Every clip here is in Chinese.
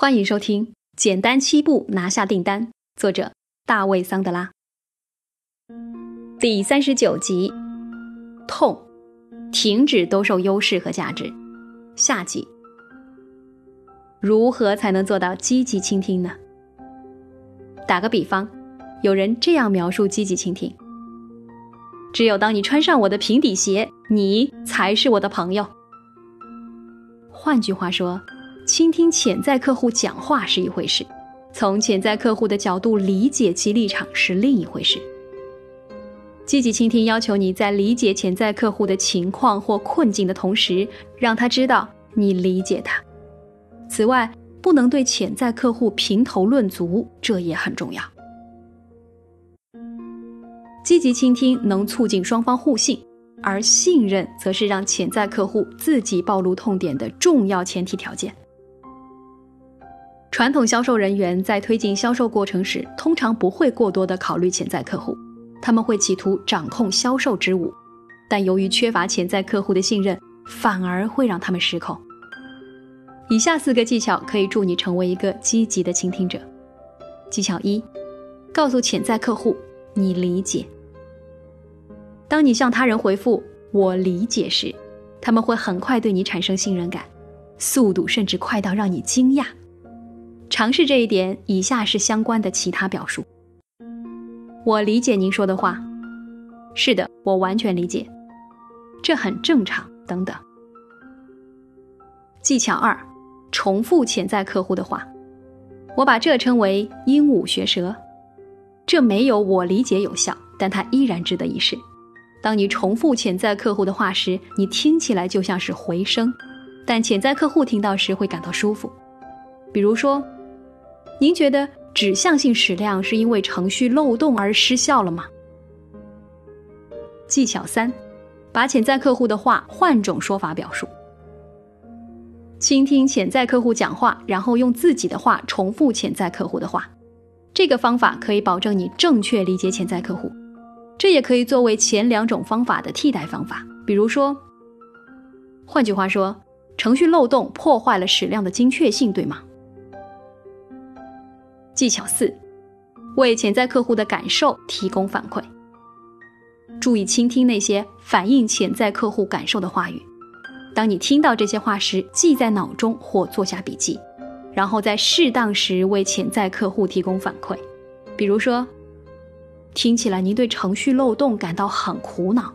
欢迎收听《简单七步拿下订单》，作者大卫·桑德拉。第三十九集：痛，停止兜售优势和价值。下集：如何才能做到积极倾听呢？打个比方，有人这样描述积极倾听：只有当你穿上我的平底鞋，你才是我的朋友。换句话说。倾听潜在客户讲话是一回事，从潜在客户的角度理解其立场是另一回事。积极倾听要求你在理解潜在客户的情况或困境的同时，让他知道你理解他。此外，不能对潜在客户评头论足，这也很重要。积极倾听能促进双方互信，而信任则是让潜在客户自己暴露痛点的重要前提条件。传统销售人员在推进销售过程时，通常不会过多的考虑潜在客户，他们会企图掌控销售之舞，但由于缺乏潜在客户的信任，反而会让他们失控。以下四个技巧可以助你成为一个积极的倾听者。技巧一：告诉潜在客户你理解。当你向他人回复“我理解”时，他们会很快对你产生信任感，速度甚至快到让你惊讶。尝试这一点，以下是相关的其他表述。我理解您说的话。是的，我完全理解。这很正常。等等。技巧二：重复潜在客户的话。我把这称为鹦鹉学舌。这没有我理解有效，但它依然值得一试。当你重复潜在客户的话时，你听起来就像是回声，但潜在客户听到时会感到舒服。比如说。您觉得指向性矢量是因为程序漏洞而失效了吗？技巧三，把潜在客户的话换种说法表述。倾听潜在客户讲话，然后用自己的话重复潜在客户的话。这个方法可以保证你正确理解潜在客户。这也可以作为前两种方法的替代方法。比如说，换句话说，程序漏洞破坏了矢量的精确性，对吗？技巧四，为潜在客户的感受提供反馈。注意倾听那些反映潜在客户感受的话语。当你听到这些话时，记在脑中或做下笔记，然后在适当时为潜在客户提供反馈。比如说，听起来您对程序漏洞感到很苦恼。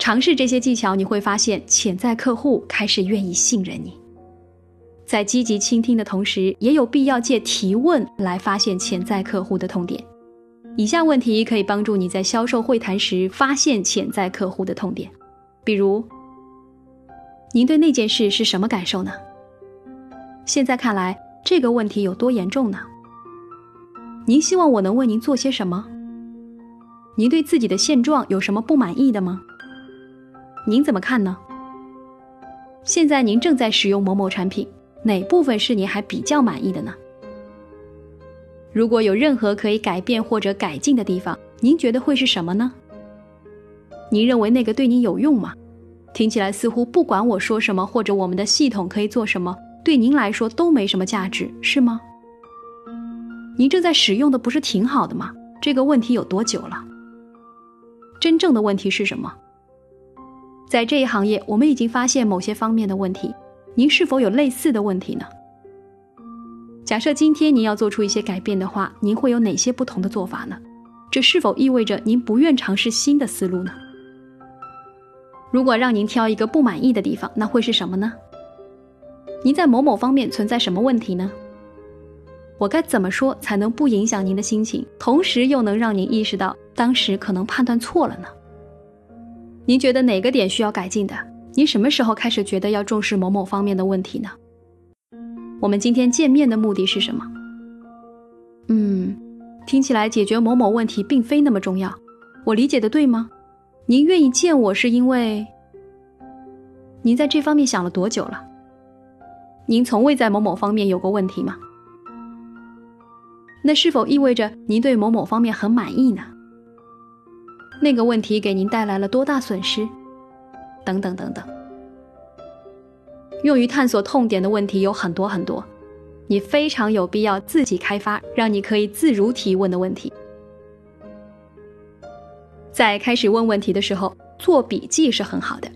尝试这些技巧，你会发现潜在客户开始愿意信任你。在积极倾听的同时，也有必要借提问来发现潜在客户的痛点。以下问题可以帮助你在销售会谈时发现潜在客户的痛点。比如，您对那件事是什么感受呢？现在看来，这个问题有多严重呢？您希望我能为您做些什么？您对自己的现状有什么不满意的吗？您怎么看呢？现在您正在使用某某产品。哪部分是你还比较满意的呢？如果有任何可以改变或者改进的地方，您觉得会是什么呢？您认为那个对你有用吗？听起来似乎不管我说什么或者我们的系统可以做什么，对您来说都没什么价值，是吗？您正在使用的不是挺好的吗？这个问题有多久了？真正的问题是什么？在这一行业，我们已经发现某些方面的问题。您是否有类似的问题呢？假设今天您要做出一些改变的话，您会有哪些不同的做法呢？这是否意味着您不愿尝试新的思路呢？如果让您挑一个不满意的地方，那会是什么呢？您在某某方面存在什么问题呢？我该怎么说才能不影响您的心情，同时又能让您意识到当时可能判断错了呢？您觉得哪个点需要改进的？你什么时候开始觉得要重视某某方面的问题呢？我们今天见面的目的是什么？嗯，听起来解决某某问题并非那么重要。我理解的对吗？您愿意见我是因为您在这方面想了多久了？您从未在某某方面有过问题吗？那是否意味着您对某某方面很满意呢？那个问题给您带来了多大损失？等等等等。用于探索痛点的问题有很多很多，你非常有必要自己开发让你可以自如提问的问题。在开始问问题的时候，做笔记是很好的。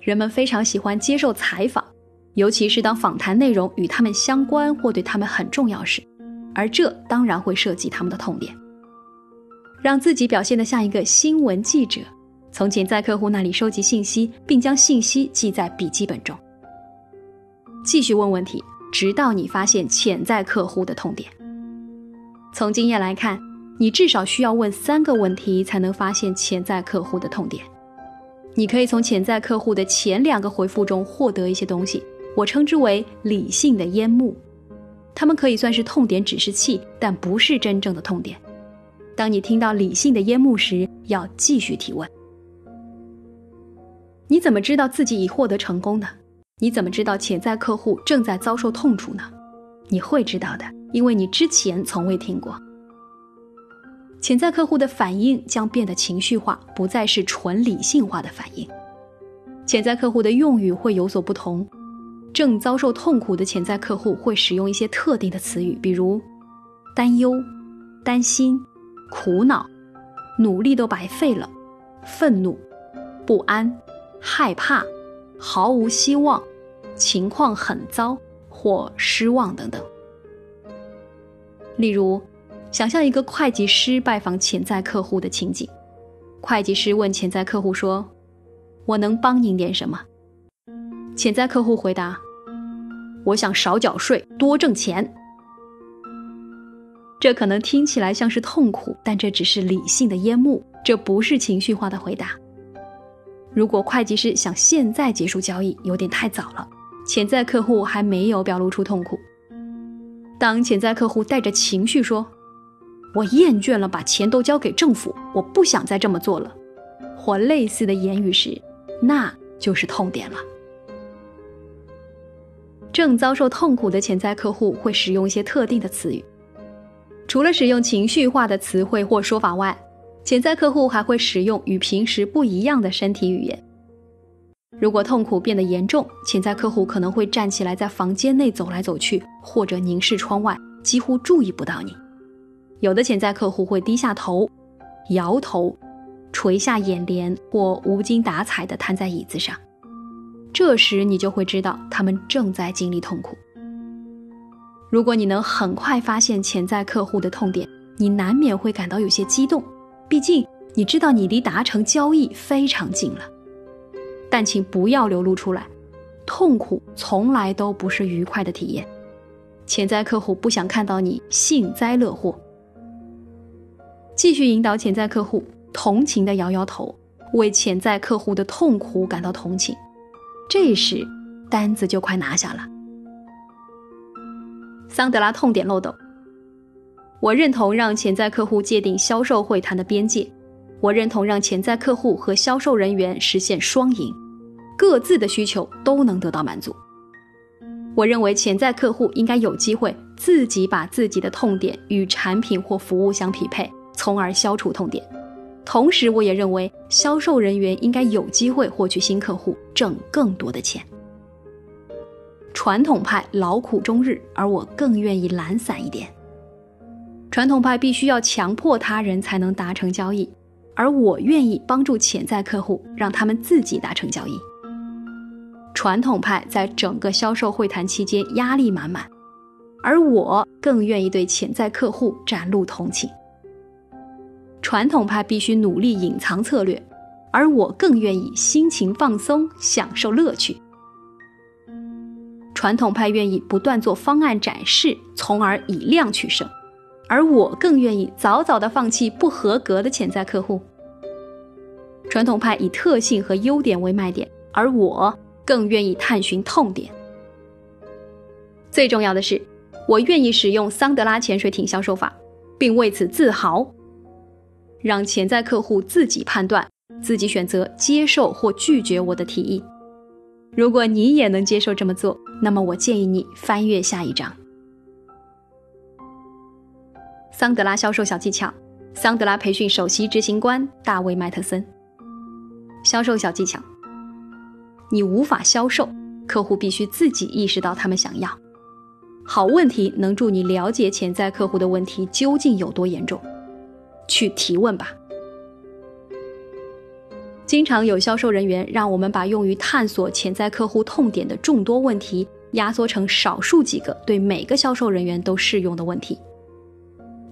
人们非常喜欢接受采访，尤其是当访谈内容与他们相关或对他们很重要时，而这当然会涉及他们的痛点。让自己表现得像一个新闻记者，从潜在客户那里收集信息，并将信息记在笔记本中。继续问问题，直到你发现潜在客户的痛点。从经验来看，你至少需要问三个问题才能发现潜在客户的痛点。你可以从潜在客户的前两个回复中获得一些东西，我称之为理性的烟幕，他们可以算是痛点指示器，但不是真正的痛点。当你听到理性的烟幕时，要继续提问。你怎么知道自己已获得成功呢？你怎么知道潜在客户正在遭受痛楚呢？你会知道的，因为你之前从未听过。潜在客户的反应将变得情绪化，不再是纯理性化的反应。潜在客户的用语会有所不同。正遭受痛苦的潜在客户会使用一些特定的词语，比如担忧、担心。苦恼，努力都白费了；愤怒、不安、害怕、毫无希望、情况很糟或失望等等。例如，想象一个会计师拜访潜在客户的情景。会计师问潜在客户说：“我能帮您点什么？”潜在客户回答：“我想少缴税，多挣钱。”这可能听起来像是痛苦，但这只是理性的烟幕，这不是情绪化的回答。如果会计师想现在结束交易，有点太早了，潜在客户还没有表露出痛苦。当潜在客户带着情绪说：“我厌倦了把钱都交给政府，我不想再这么做了”，或类似的言语时，那就是痛点了。正遭受痛苦的潜在客户会使用一些特定的词语。除了使用情绪化的词汇或说法外，潜在客户还会使用与平时不一样的身体语言。如果痛苦变得严重，潜在客户可能会站起来在房间内走来走去，或者凝视窗外，几乎注意不到你。有的潜在客户会低下头、摇头、垂下眼帘或无精打采地瘫在椅子上。这时你就会知道他们正在经历痛苦。如果你能很快发现潜在客户的痛点，你难免会感到有些激动，毕竟你知道你离达成交易非常近了。但请不要流露出来，痛苦从来都不是愉快的体验。潜在客户不想看到你幸灾乐祸。继续引导潜在客户同情的摇摇头，为潜在客户的痛苦感到同情。这时，单子就快拿下了。桑德拉痛点漏斗。我认同让潜在客户界定销售会谈的边界。我认同让潜在客户和销售人员实现双赢，各自的需求都能得到满足。我认为潜在客户应该有机会自己把自己的痛点与产品或服务相匹配，从而消除痛点。同时，我也认为销售人员应该有机会获取新客户，挣更多的钱。传统派劳苦终日，而我更愿意懒散一点。传统派必须要强迫他人才能达成交易，而我愿意帮助潜在客户，让他们自己达成交易。传统派在整个销售会谈期间压力满满，而我更愿意对潜在客户展露同情。传统派必须努力隐藏策略，而我更愿意心情放松，享受乐趣。传统派愿意不断做方案展示，从而以量取胜，而我更愿意早早的放弃不合格的潜在客户。传统派以特性和优点为卖点，而我更愿意探寻痛点。最重要的是，我愿意使用桑德拉潜水艇销售法，并为此自豪。让潜在客户自己判断，自己选择接受或拒绝我的提议。如果你也能接受这么做，那么我建议你翻阅下一章。桑德拉销售小技巧，桑德拉培训首席执行官大卫·麦特森。销售小技巧：你无法销售，客户必须自己意识到他们想要。好问题能助你了解潜在客户的问题究竟有多严重，去提问吧。经常有销售人员让我们把用于探索潜在客户痛点的众多问题压缩成少数几个对每个销售人员都适用的问题。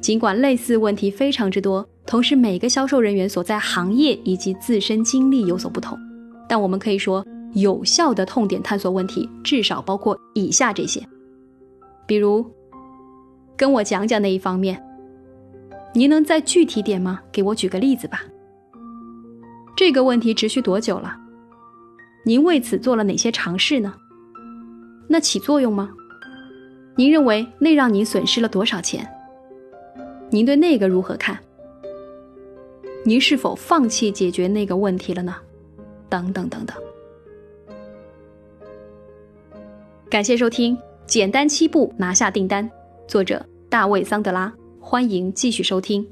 尽管类似问题非常之多，同时每个销售人员所在行业以及自身经历有所不同，但我们可以说，有效的痛点探索问题至少包括以下这些。比如，跟我讲讲那一方面，您能再具体点吗？给我举个例子吧。这个问题持续多久了？您为此做了哪些尝试呢？那起作用吗？您认为那让您损失了多少钱？您对那个如何看？您是否放弃解决那个问题了呢？等等等等。感谢收听。简单七步拿下订单，作者大卫桑德拉，欢迎继续收听。